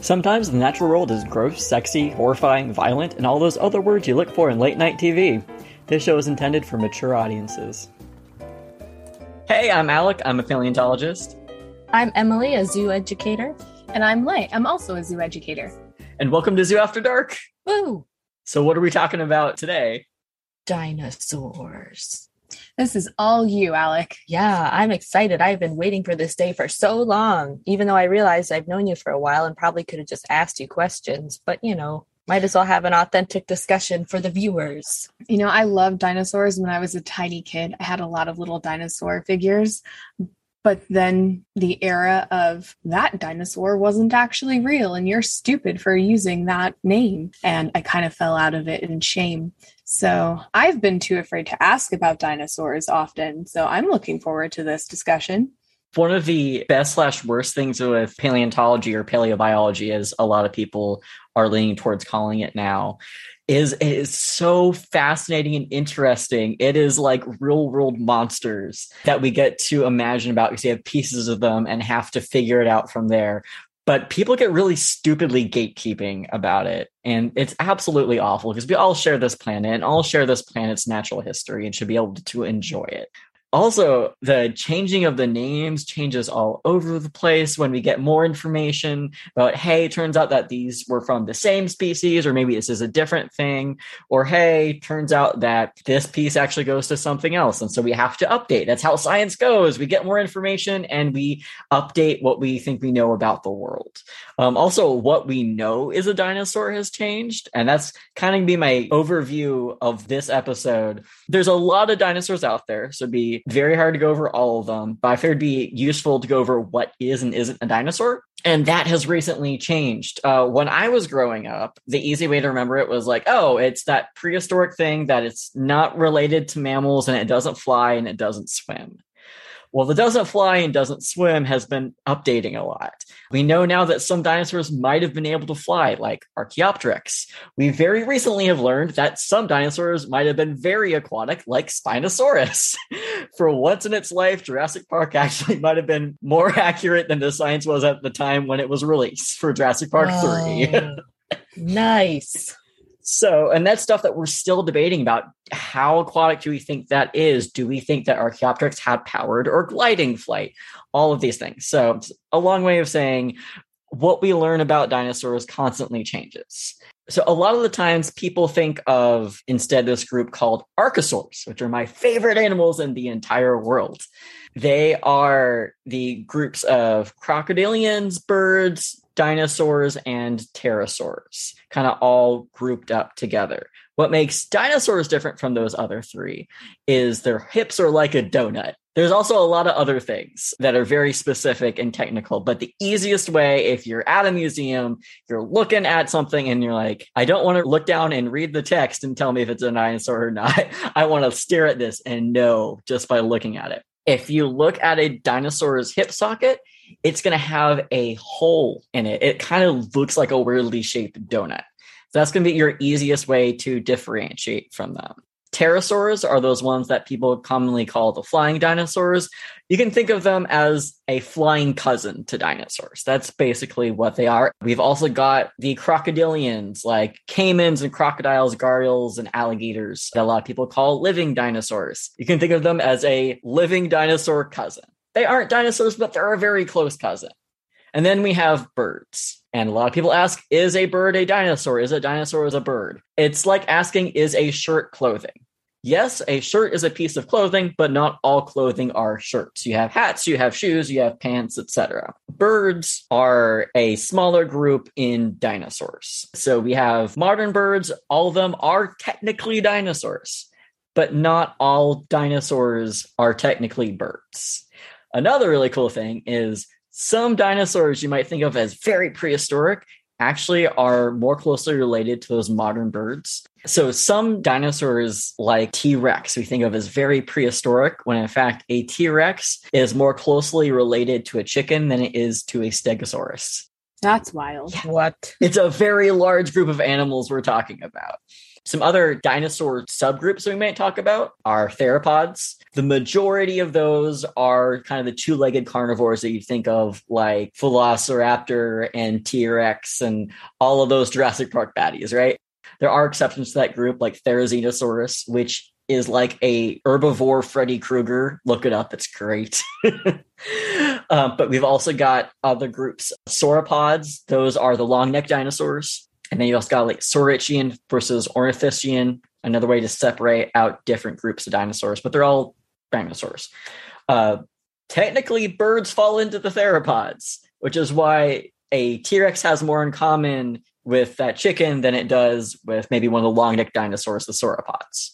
Sometimes the natural world is gross, sexy, horrifying, violent, and all those other words you look for in late night TV. This show is intended for mature audiences. Hey, I'm Alec. I'm a paleontologist. I'm Emily, a zoo educator. And I'm Lay. I'm also a zoo educator. And welcome to Zoo After Dark. Woo! So, what are we talking about today? Dinosaurs. This is all you, Alec. Yeah, I'm excited. I've been waiting for this day for so long, even though I realized I've known you for a while and probably could have just asked you questions. But, you know, might as well have an authentic discussion for the viewers. You know, I loved dinosaurs when I was a tiny kid. I had a lot of little dinosaur figures. But then the era of that dinosaur wasn't actually real, and you're stupid for using that name. And I kind of fell out of it in shame. So I've been too afraid to ask about dinosaurs often. So I'm looking forward to this discussion. One of the best slash worst things with paleontology or paleobiology, as a lot of people are leaning towards calling it now, is it is so fascinating and interesting. It is like real world monsters that we get to imagine about because you have pieces of them and have to figure it out from there. But people get really stupidly gatekeeping about it. And it's absolutely awful because we all share this planet and all share this planet's natural history and should be able to enjoy it also the changing of the names changes all over the place when we get more information about hey turns out that these were from the same species or maybe this is a different thing or hey turns out that this piece actually goes to something else. And so we have to update. That's how science goes. We get more information and we update what we think we know about the world. Um, also what we know is a dinosaur has changed. And that's kind of be my overview of this episode. There's a lot of dinosaurs out there. So be very hard to go over all of them, but I figured it'd be useful to go over what is and isn't a dinosaur. And that has recently changed. Uh, when I was growing up, the easy way to remember it was like, oh, it's that prehistoric thing that it's not related to mammals and it doesn't fly and it doesn't swim. Well, the doesn't fly and doesn't swim has been updating a lot. We know now that some dinosaurs might have been able to fly, like Archaeopteryx. We very recently have learned that some dinosaurs might have been very aquatic, like Spinosaurus. For once in its life, Jurassic Park actually might have been more accurate than the science was at the time when it was released for Jurassic Park oh, 3. nice. So, and that's stuff that we're still debating about. How aquatic do we think that is? Do we think that Archaeopteryx had powered or gliding flight? All of these things. So, a long way of saying what we learn about dinosaurs constantly changes. So, a lot of the times people think of instead this group called archosaurs, which are my favorite animals in the entire world. They are the groups of crocodilians, birds, dinosaurs and pterosaurs, kind of all grouped up together. What makes dinosaurs different from those other three is their hips are like a donut. There's also a lot of other things that are very specific and technical, but the easiest way, if you're at a museum, you're looking at something and you're like, I don't want to look down and read the text and tell me if it's a dinosaur or not. I want to stare at this and know just by looking at it. If you look at a dinosaur's hip socket, it's going to have a hole in it. It kind of looks like a weirdly shaped donut. So that's going to be your easiest way to differentiate from them. Pterosaurs are those ones that people commonly call the flying dinosaurs. You can think of them as a flying cousin to dinosaurs. That's basically what they are. We've also got the crocodilians, like caimans and crocodiles, gharials, and alligators that a lot of people call living dinosaurs. You can think of them as a living dinosaur cousin. They aren't dinosaurs, but they're a very close cousin. And then we have birds. And a lot of people ask, is a bird a dinosaur? Is a dinosaur is a bird? It's like asking, is a shirt clothing? Yes, a shirt is a piece of clothing, but not all clothing are shirts. You have hats, you have shoes, you have pants, etc. Birds are a smaller group in dinosaurs. So we have modern birds, all of them are technically dinosaurs, but not all dinosaurs are technically birds. Another really cool thing is some dinosaurs you might think of as very prehistoric actually are more closely related to those modern birds. So some dinosaurs like T-Rex we think of as very prehistoric when in fact a T-Rex is more closely related to a chicken than it is to a stegosaurus. That's wild. Yeah. What? It's a very large group of animals we're talking about. Some other dinosaur subgroups we might talk about are theropods. The majority of those are kind of the two legged carnivores that you think of, like Velociraptor and T Rex and all of those Jurassic Park baddies, right? There are exceptions to that group, like Therizinosaurus, which is like a herbivore Freddy Krueger. Look it up; it's great. um, but we've also got other groups, sauropods. Those are the long neck dinosaurs, and then you also got like Saurischian versus Ornithischian. Another way to separate out different groups of dinosaurs, but they're all dinosaurs. Uh, technically, birds fall into the theropods, which is why a T Rex has more in common with that chicken than it does with maybe one of the long neck dinosaurs, the sauropods.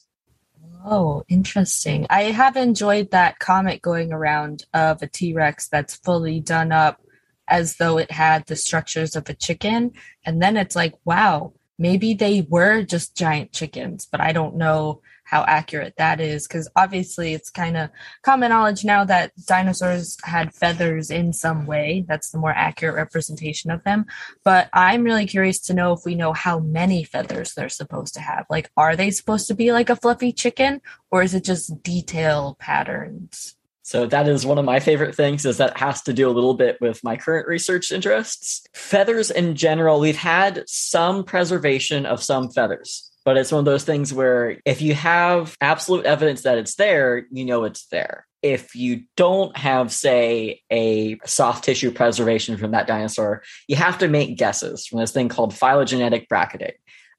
Oh, interesting. I have enjoyed that comic going around of a T Rex that's fully done up as though it had the structures of a chicken. And then it's like, wow, maybe they were just giant chickens, but I don't know how accurate that is because obviously it's kind of common knowledge now that dinosaurs had feathers in some way. That's the more accurate representation of them. But I'm really curious to know if we know how many feathers they're supposed to have. Like, are they supposed to be like a fluffy chicken or is it just detail patterns? So that is one of my favorite things is that has to do a little bit with my current research interests. Feathers in general, we've had some preservation of some feathers but it's one of those things where if you have absolute evidence that it's there, you know it's there. If you don't have, say, a soft tissue preservation from that dinosaur, you have to make guesses from this thing called phylogenetic bracketing.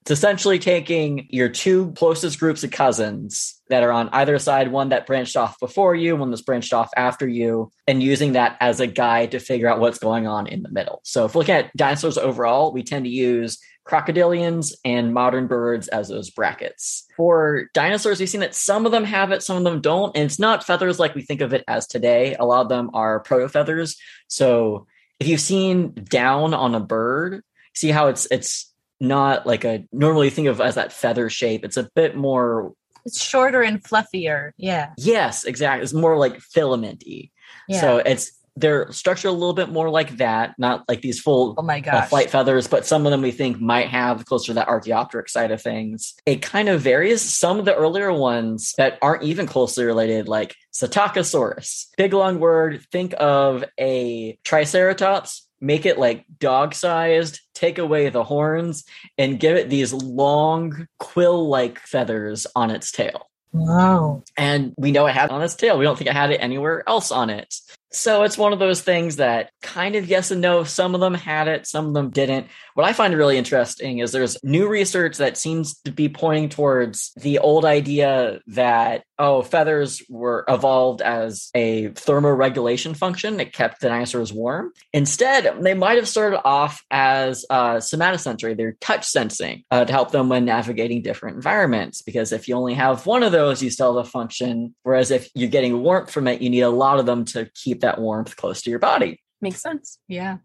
It's essentially taking your two closest groups of cousins that are on either side, one that branched off before you, one that's branched off after you, and using that as a guide to figure out what's going on in the middle. So if we look at dinosaurs overall, we tend to use crocodilians and modern birds as those brackets. For dinosaurs, we've seen that some of them have it, some of them don't. And it's not feathers like we think of it as today. A lot of them are proto feathers. So if you've seen down on a bird, see how it's it's not like a normally think of as that feather shape. It's a bit more it's shorter and fluffier. Yeah. Yes, exactly. It's more like filamenty. Yeah. So it's they're structured a little bit more like that, not like these full oh my uh, gosh. Uh, flight feathers, but some of them we think might have closer to that Archaeopteryx side of things. It kind of varies. Some of the earlier ones that aren't even closely related, like Psittacosaurus, big long word. Think of a Triceratops, make it like dog sized, take away the horns, and give it these long quill like feathers on its tail. Wow. And we know it had it on its tail. We don't think it had it anywhere else on it. So it's one of those things that kind of yes and no. Some of them had it, some of them didn't. What I find really interesting is there's new research that seems to be pointing towards the old idea that, oh, feathers were evolved as a thermoregulation function that kept the dinosaurs warm. Instead, they might have started off as uh, somatosensory, they're touch sensing uh, to help them when navigating different environments. Because if you only have one of those, you still have a function. Whereas if you're getting warmth from it, you need a lot of them to keep that warmth close to your body. Makes sense. Yeah.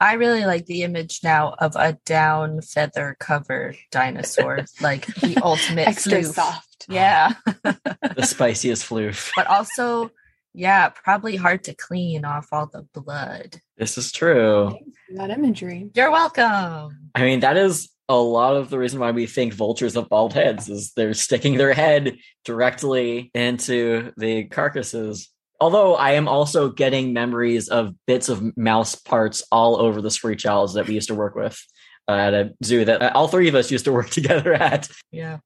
I really like the image now of a down feather covered dinosaur, like the ultimate extra floof. soft. Yeah. the spiciest floof. But also, yeah, probably hard to clean off all the blood. This is true. That imagery. You're welcome. I mean, that is a lot of the reason why we think vultures have bald heads is they're sticking their head directly into the carcasses although I am also getting memories of bits of mouse parts all over the screech owls that we used to work with uh, at a zoo that all three of us used to work together at. Yeah.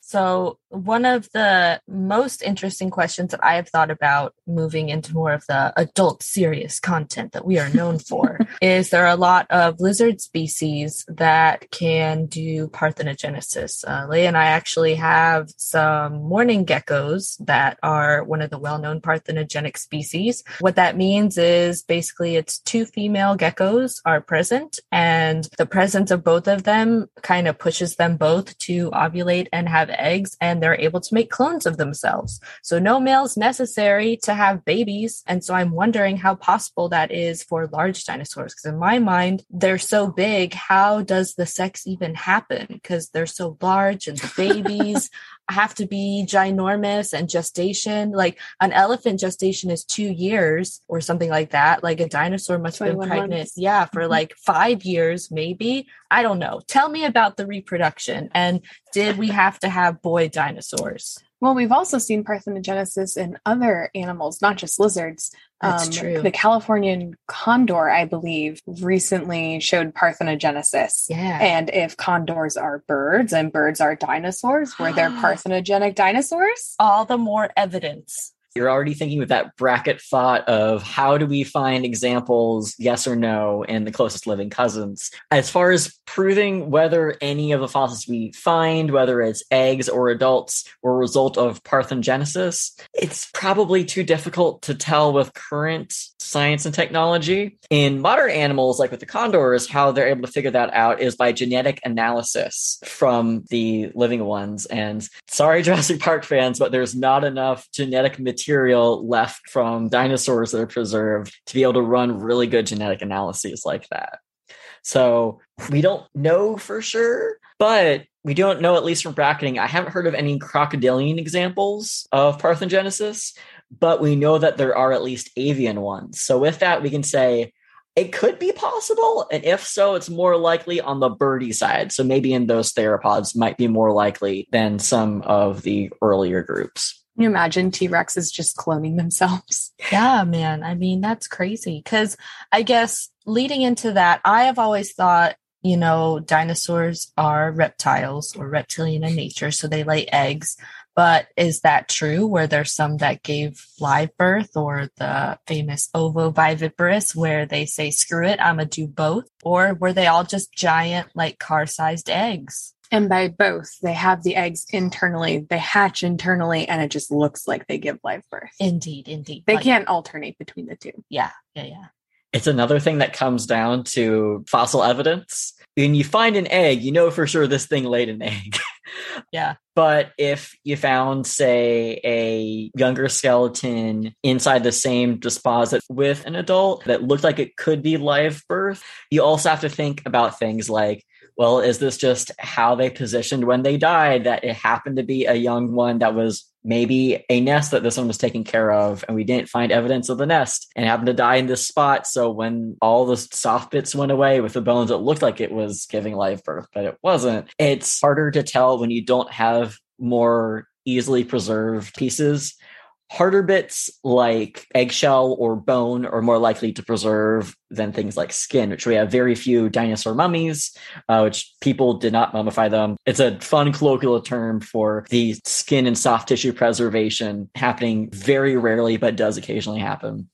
So, one of the most interesting questions that I have thought about moving into more of the adult serious content that we are known for is there are a lot of lizard species that can do parthenogenesis. Uh, Leah and I actually have some mourning geckos that are one of the well known parthenogenic species. What that means is basically it's two female geckos are present, and the presence of both of them kind of pushes them both to ovulate and have eggs and they're able to make clones of themselves. So no males necessary to have babies. And so I'm wondering how possible that is for large dinosaurs. Because in my mind, they're so big. How does the sex even happen? Because they're so large and the babies. Have to be ginormous and gestation? Like an elephant gestation is two years or something like that. Like a dinosaur must have been pregnant, months. yeah, for Mhm. like five years, maybe. I don't know. Tell me about the reproduction. And did we have to have boy dinosaurs? Well, we've also seen parthenogenesis in other animals, not just lizards. Um, That's true. The Californian condor, I believe, recently showed parthenogenesis. Yeah. And if condors are birds and birds are dinosaurs, were there parthenogenic dinosaurs? All the more evidence. You're already thinking with that bracket thought of how do we find examples, yes or no, in the closest living cousins. As far as proving whether any of the fossils we find, whether it's eggs or adults, were a result of parthenogenesis, it's probably too difficult to tell with current science and technology. In modern animals, like with the condors, how they're able to figure that out is by genetic analysis from the living ones. And sorry, Jurassic Park fans, but there's not enough genetic material left from dinosaurs that are preserved to be able to run really good genetic analyses like that. So we don't know for sure, but we don't know, at least from bracketing. I haven't heard of any crocodilian examples of parthenogenesis, but we know that there are at least avian ones. So with that, we can say it could be possible. And if so, it's more likely on the birdie side. So maybe in those theropods might be more likely than some of the earlier groups. Can you imagine T Rexes just cloning themselves? Yeah, man. I mean, that's crazy. Because I guess leading into that, I have always thought, you know, dinosaurs are reptiles or reptilian in nature, so they lay eggs. But is that true? Were there some that gave live birth or the famous ovoviviparous where they say, screw it, I'm going to do both? Or were they all just giant, like car sized eggs? And by both, they have the eggs internally, they hatch internally, and it just looks like they give live birth. Indeed, indeed. They Like, can't alternate between the two. Yeah, yeah, yeah. It's another thing that comes down to fossil evidence. When you find an egg, you know for sure this thing laid an egg. Yeah. But if you found, say, a younger skeleton inside the same deposit with an adult that looked like it could be live birth, you also have to think about things like, well, is this just how they positioned when they died? That it happened to be a young one that was maybe a nest that this one was taking care of, and we didn't find evidence of the nest and happened to die in this spot. So when all the soft bits went away with the bones, it looked like it was giving live birth, but it wasn't. It's harder to tell when you don't have more easily preserved pieces. Harder bits like eggshell or bone are more likely to preserve than things like skin, which we have very few dinosaur mummies, uh, which people did not mummify them. It's a fun colloquial term for the skin and soft tissue preservation happening very rarely, but does occasionally happen.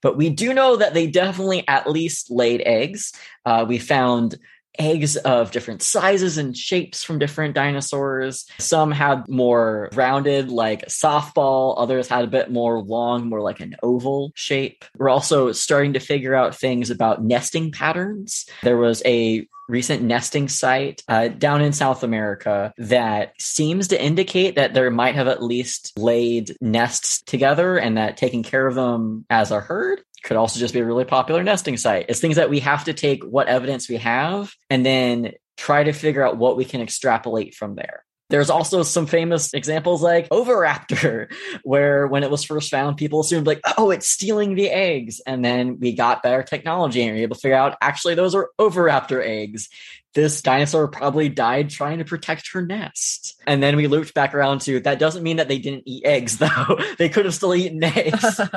But we do know that they definitely at least laid eggs. Uh, we found eggs of different sizes and shapes from different dinosaurs. Some had more rounded, like a softball. Others had a bit more long, more like an oval shape. We're also starting to figure out things about nesting patterns. There was a recent nesting site uh, down in South America that seems to indicate that there might have at least laid nests together and that taking care of them as a herd could also just be a really popular nesting site. It's things that we have to take what evidence we have and then try to figure out what we can extrapolate from there. There's also some famous examples like Oviraptor, where when it was first found, people assumed like, oh, it's stealing the eggs. And then we got better technology and we were able to figure out actually those are Oviraptor eggs. This dinosaur probably died trying to protect her nest. And then we looped back around to that doesn't mean that they didn't eat eggs, though. they could have still eaten eggs.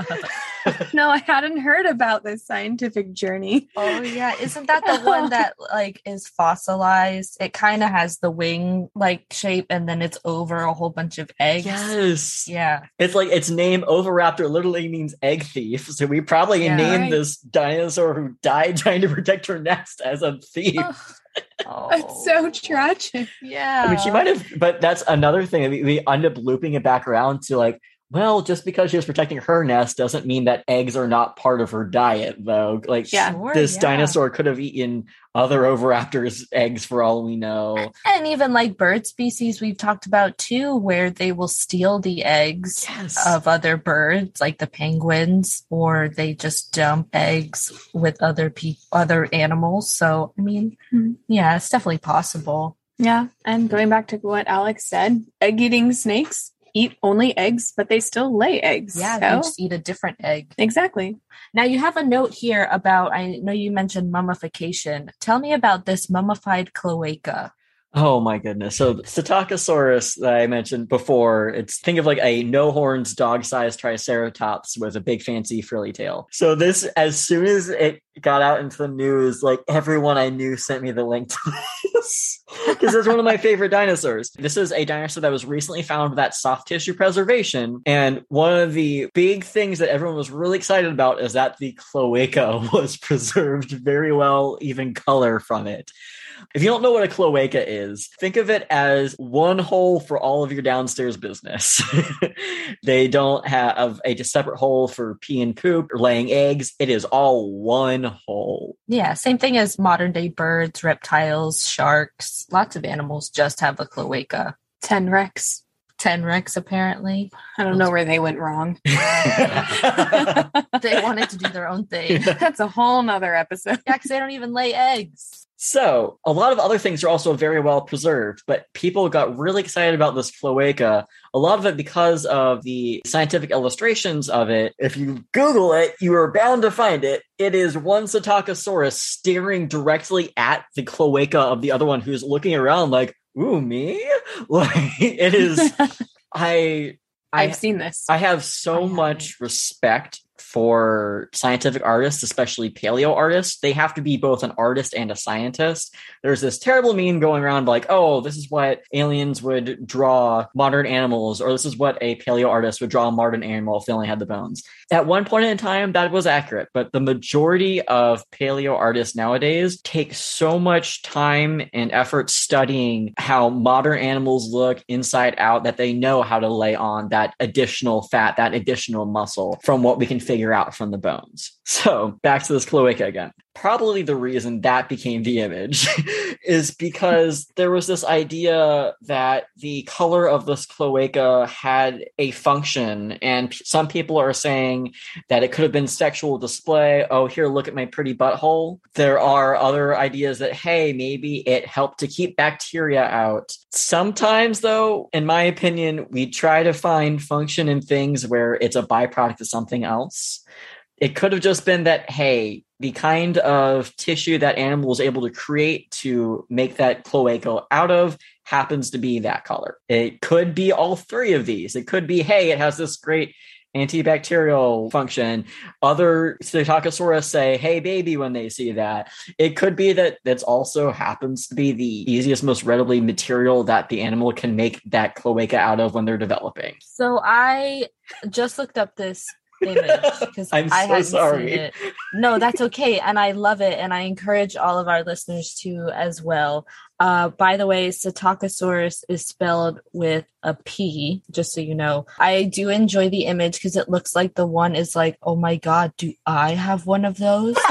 No, I hadn't heard about this scientific journey. Oh yeah, isn't that the one that like is fossilized? It kind of has the wing like shape and then it's over a whole bunch of eggs. yes. Yeah. It's like its name Oviraptor literally means egg thief. So we probably Yeah. named Right. this dinosaur who died trying to protect her nest as a thief. Oh, That's so oh. tragic. Yeah. I mean, she might have, but that's another thing. We, we end up looping it back around to like, well, just because she was protecting her nest doesn't mean that eggs are not part of her diet, though. Like, Yeah. Sure, this yeah. dinosaur could have eaten other oviraptors' eggs for all we know. And even like bird species we've talked about too, where they will steal the eggs Yes. of other birds, like the penguins, or they just dump eggs with other people, other animals. So, I mean, Hmm. yeah, it's definitely possible. Yeah. And going back to what Alex said, egg eating snakes eat only eggs, but they still lay eggs. Yeah, So- they just eat a different egg. exactly. Now you have a note here about I know you mentioned mummification. Tell me about this mummified cloaca. Oh my goodness. So Psittacosaurus that I mentioned before, it's think of like a no horns dog sized triceratops with a big fancy frilly tail. So this as soon as it got out into the news, like everyone I knew sent me the link to this. Because it's one of my favorite dinosaurs. This is a dinosaur that was recently found with that soft tissue preservation. And one of the big things that everyone was really excited about is that the cloaca was preserved very well, even color from it. If you don't know what a cloaca is, think of it as one hole for all of your downstairs business. they don't have a separate hole for pee and poop or laying eggs. It is all one hole. Yeah, same thing as modern day birds, reptiles, sharks. Lots of animals just have a cloaca. Ten Rex. tenrecs apparently. I don't know where they went wrong. They wanted to do their own thing. That's a whole nother episode. Yeah, because they don't even lay eggs. So, a lot of other things are also very well preserved, but people got really excited about this cloaca. A lot of it because of the scientific illustrations of it. If you Google it, you are bound to find it. It is one Psittacosaurus staring directly at the cloaca of the other one who's looking around like, ooh, me? Like, it is. I. I I've seen this. I have so I much respect for scientific artists, especially paleo artists. They have to be both an artist and a scientist. There's this terrible meme going around like, oh, this is what aliens would draw modern animals, or this is what a paleo artist would draw a modern animal if they only had the bones. At one point in time, that was accurate, but the majority of paleo artists nowadays take so much time and effort studying how modern animals look inside out that they know how to lay on that additional fat, that additional muscle from what we can figure out from the bones. So back to this cloaca again. Probably the reason that became the image is because there was this idea that the color of this cloaca had a function, and p- some people are saying that it could have been sexual display. Oh, here, look at my pretty butthole. There are other ideas that, hey, maybe it helped to keep bacteria out. Sometimes, though, in my opinion, we try to find function in things where it's a byproduct of something else. It could have just been that, hey, the kind of tissue that animal was able to create to make that cloaca out of happens to be that color. It could be all three of these. It could be, hey, it has this great antibacterial function. Other Psittacosaurus say, hey, baby, when they see that. It could be that that's also happens to be the easiest, most readily material that the animal can make that cloaca out of when they're developing. So I just looked up this because I'm I so hadn't sorry. seen it. No, that's okay, and I love it, and I encourage all of our listeners to as well. Uh, by the way, Psittacosaurus is spelled with a P, just so you know. I do enjoy the image because it looks like the one is like, oh my god, do I have one of those?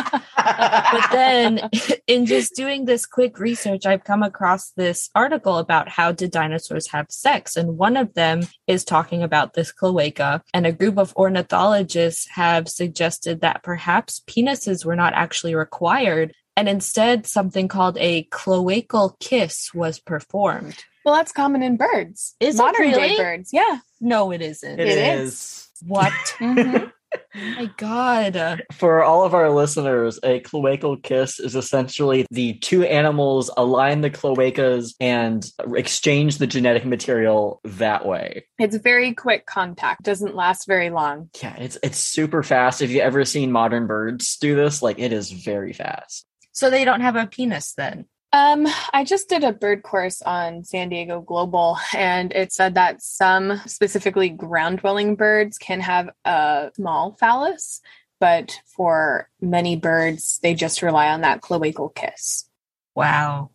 but then in just doing this quick research i've come across this article about how did dinosaurs have sex and one of them is talking about this cloaca and a group of ornithologists have suggested that perhaps penises were not actually required and instead something called a cloacal kiss was performed Well, that's common in birds. Is it modern really? day birds? Yeah. no it isn't It It is. what Mhm. oh my god For all of our listeners, a cloacal kiss is essentially the two animals align the cloacas and exchange the genetic material that way. it's very quick contact. Doesn't last very long. Yeah, it's it's super fast. If you ever seen modern birds do this, like it is very fast. So they don't have a penis then Um, I just did a bird course on San Diego Global, and it said that some specifically ground dwelling birds can have a small phallus, but for many birds, they just rely on that cloacal kiss. wow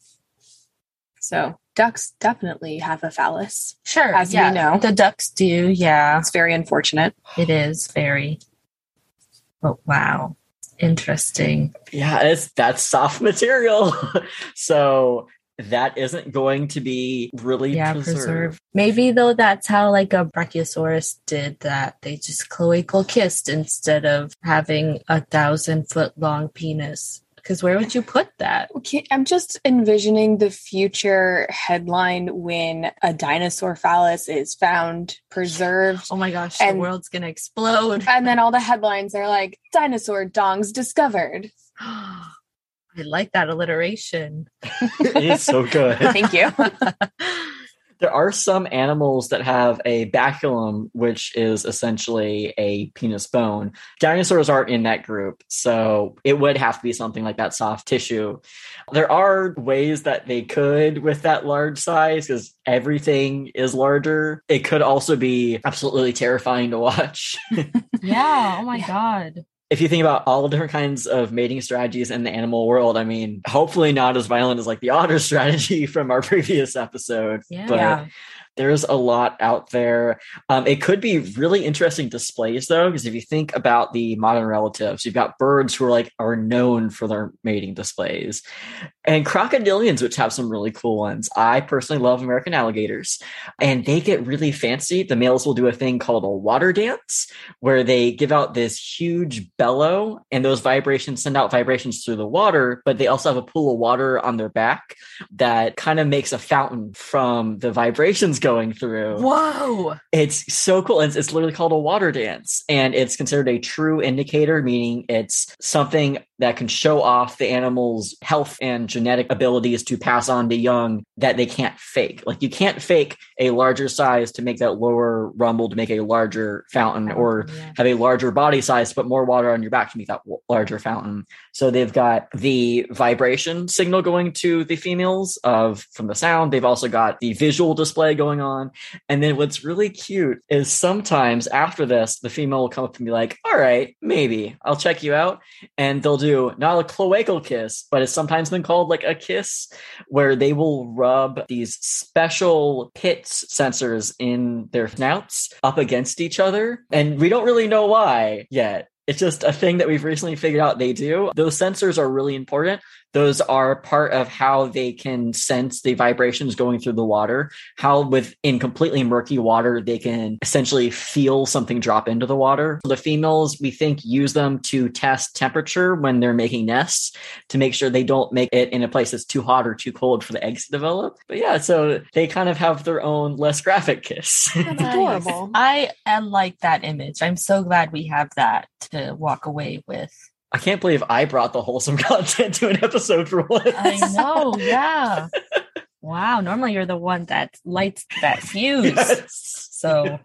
So ducks definitely have a phallus. Sure. As we yeah, know. The ducks do. Yeah, It's very unfortunate. it is very. But wow. Interesting. Yeah, it's that's soft material. so that isn't going to be really Yeah, preserved. preserved. Maybe though that's how like a Brachiosaurus did that. They just cloacal kissed instead of having a thousand foot long penis. Because where would you put that? Okay, I'm just envisioning the future headline when a dinosaur phallus is found preserved. Oh my gosh, And- the world's gonna explode. And then all the headlines are like dinosaur dongs discovered. I like that alliteration. it is so good. Thank you. There are some animals that have a baculum, which is essentially a penis bone. Dinosaurs aren't in that group, so it would have to be something like that soft tissue. There are ways that they could with that large size because everything is larger. It could also be absolutely terrifying to watch. yeah. Oh my Yeah. god. If you think about all the different kinds of mating strategies in the animal world, I mean, hopefully not as violent as like the otter strategy from our previous episode. Yeah. But there's a lot out there. Um, it could be really interesting displays though, because if you think about the modern relatives, you've got birds who are like are known for their mating displays, and crocodilians, which have some really cool ones. I personally love American alligators, and they get really fancy. The males will do a thing called a water dance, where they give out this huge bellow, and those vibrations send out vibrations through the water, but they also have a pool of water on their back that kind of makes a fountain from the vibrations going through. Whoa. It's so cool. It's, it's literally called a water dance, and it's considered a true indicator, meaning it's something that can show off the animal's health and genetic abilities to pass on to young that they can't fake. Like you can't fake a larger size to make that lower rumble to make a larger fountain, or Yeah. have a larger body size to put more water on your back to make that larger fountain. So they've got the vibration signal going to the females of from the sound. They've also got the visual display going on. And then what's really cute is sometimes after this, the female will come up and be like, all right, maybe I'll check you out. And they'll do not a cloacal kiss, but it's sometimes been called like a kiss where they will rub these special pits sensors in their snouts up against each other. And we don't really know why yet. It's just a thing that we've recently figured out they do. Those sensors are really important. Those are part of how they can sense the vibrations going through the water, how with in completely murky water they can essentially feel something drop into the water. The females we think use them to test temperature when they're making nests to make sure they don't make it in a place that's too hot or too cold for the eggs to develop. But yeah, so they kind of have their own less graphic kiss. That's adorable. I am like that image. I'm so glad we have that to walk away with. I can't believe I brought the wholesome content to an episode for once. I know, yeah. Wow, normally you're the one that lights that fuse. Yes. So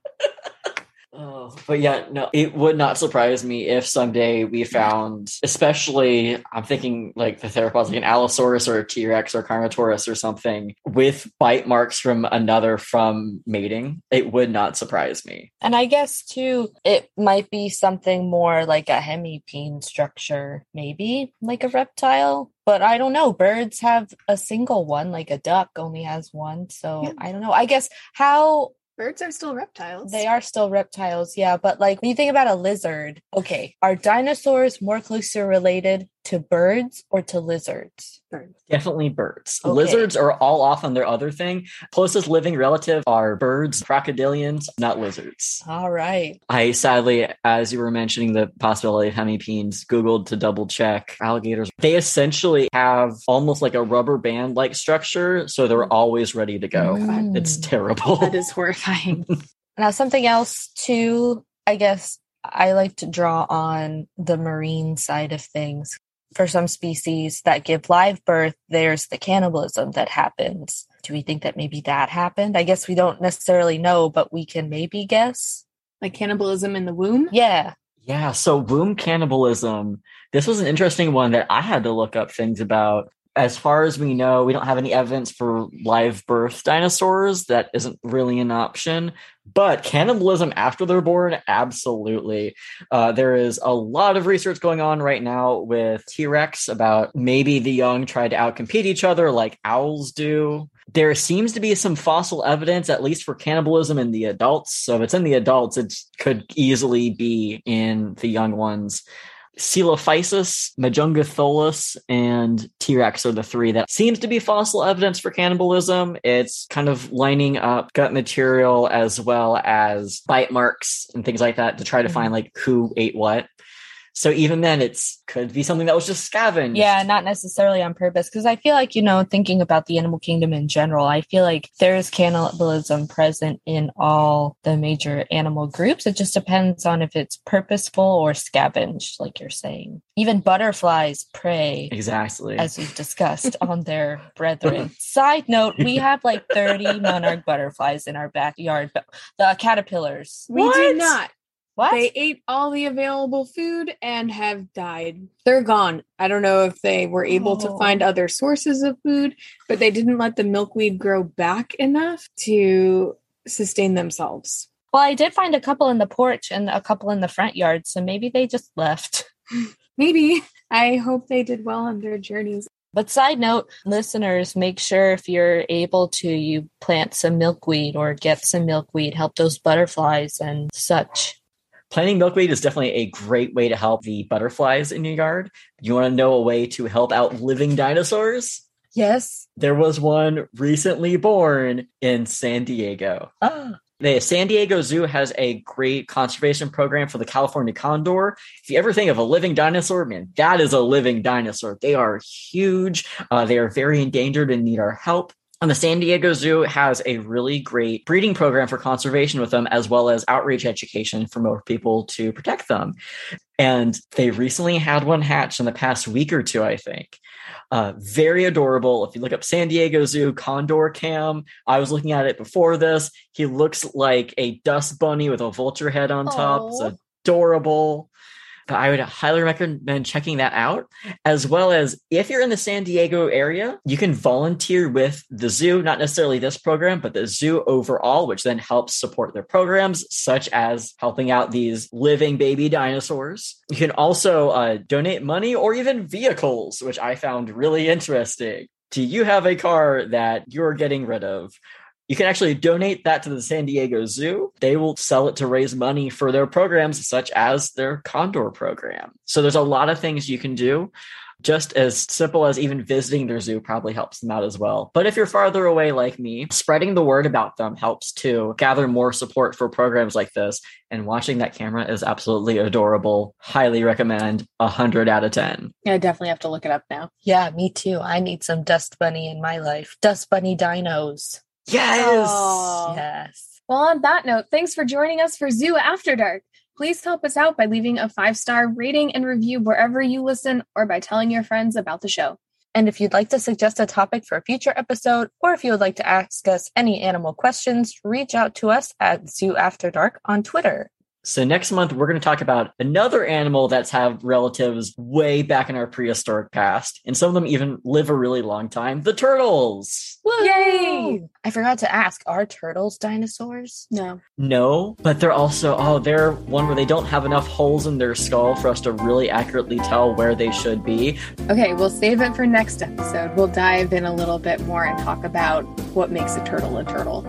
Oh, but yeah, no, it would not surprise me if someday we found, especially, I'm thinking like the theropods, like an Allosaurus or a T Rex or Carnotaurus or something, with bite marks from another from mating. It would not surprise me. And I guess too, it might be something more like a hemipene structure, maybe like a reptile. But I don't know. Birds have a single one, like a duck only has one. So Yeah. I don't know. I guess how Birds are still reptiles. they are still reptiles, yeah. But like when you think about a lizard, okay, are dinosaurs more closely related to birds or to lizards? Birds. Definitely birds. Okay. Lizards are all off on their other thing. Closest living relative are birds, crocodilians, not lizards. All right. I sadly, as you were mentioning the possibility of hemipenes, Googled to double check alligators. They essentially have almost like a rubber band like structure, so they're always ready to go. Mm. It's terrible. That is horrifying. Now, something else too, I guess I like to draw on the marine side of things. For some species that give live birth, there's the cannibalism that happens. Do we think that maybe that happened? I guess we don't necessarily know, but we can maybe guess. like cannibalism in the womb. Yeah. Yeah, so womb cannibalism. This was an interesting one that I had to look up things about. As far as we know, we don't have any evidence for live birth dinosaurs. That isn't really an option. But cannibalism after they're born, absolutely. Uh, there is a lot of research going on right now with T Rex about maybe the young try to outcompete each other like owls do. There seems to be some fossil evidence, at least for cannibalism in the adults. So if it's in the adults, it could easily be in the young ones. Coelophysis, Majungatholus, and T Rex are the three that seems to be fossil evidence for cannibalism. It's kind of lining up gut material as well as bite marks and things like that to try to mm-hmm. find like who ate what. So even then, it's could be something that was just scavenged. Yeah, not necessarily on purpose. Because I feel like, you know, thinking about the animal kingdom in general, I feel like there's cannibalism present in all the major animal groups. It just depends on if it's purposeful or scavenged, like you're saying. Even butterflies prey. Exactly. As we've discussed on their brethren. Side note, we have like 30 monarch butterflies in our backyard, but the caterpillars. We do not. What? They ate all the available food and have died. They're gone. I don't know if they were able to Oh. find other sources of food, but they didn't let the milkweed grow back enough to sustain themselves. Well, I did find a couple in the porch and a couple in the front yard, so maybe they just left. Maybe. I hope they did well on their journeys. But side note, listeners, make sure if you're able to, you plant some milkweed or get some milkweed, help those butterflies and such. Planting milkweed is definitely a great way to help the butterflies in your yard. You want to know a way to help out living dinosaurs? Yes. There was one recently born in San Diego. Ah. The San Diego Zoo has a great conservation program for the California condor. If you ever think of a living dinosaur, man, that is a living dinosaur. They are huge. Uh, they are very endangered and need our help. And the San Diego Zoo has a really great breeding program for conservation with them, as well as outreach education for more people to protect them. And they recently had one hatch in the past week or two, I think. Uh, very adorable. If you look up San Diego Zoo Condor Cam, I was looking at it before this. He looks like a dust bunny with a vulture head on top. It's adorable. I would highly recommend checking that out. As well as if you're in the San Diego area, you can volunteer with the zoo, not necessarily this program, but the zoo overall, which then helps support their programs, such as helping out these living baby dinosaurs. You can also uh, donate money or even vehicles, which I found really interesting. Do you have a car that you're getting rid of? You can actually donate that to the San Diego Zoo. They will sell it to raise money for their programs, such as their Condor program. So there's a lot of things you can do. Just as simple as even visiting their zoo probably helps them out as well. But if you're farther away like me, spreading the word about them helps to gather more support for programs like this. And watching that camera is absolutely adorable. Highly recommend 100 out of 10. I definitely have to look it up now. Yeah, me too. I need some dust bunny in my life. Dust bunny dinos. Yes! Aw. Yes. Well, on that note, thanks for joining us for Zoo After Dark. Please help us out by leaving a five star rating and review wherever you listen or by telling your friends about the show. And if you'd like to suggest a topic for a future episode, or if you would like to ask us any animal questions, reach out to us at Zoo After Dark on Twitter. So next month we're going to talk about another animal that's have relatives way back in our prehistoric past, and some of them even live a really long time. The turtles. Yay! I forgot to ask, are turtles dinosaurs? No. No, but they're also oh they're one where they don't have enough holes in their skull for us to really accurately tell where they should be. Okay, we'll save it for next episode. We'll dive in a little bit more and talk about what makes a turtle a turtle.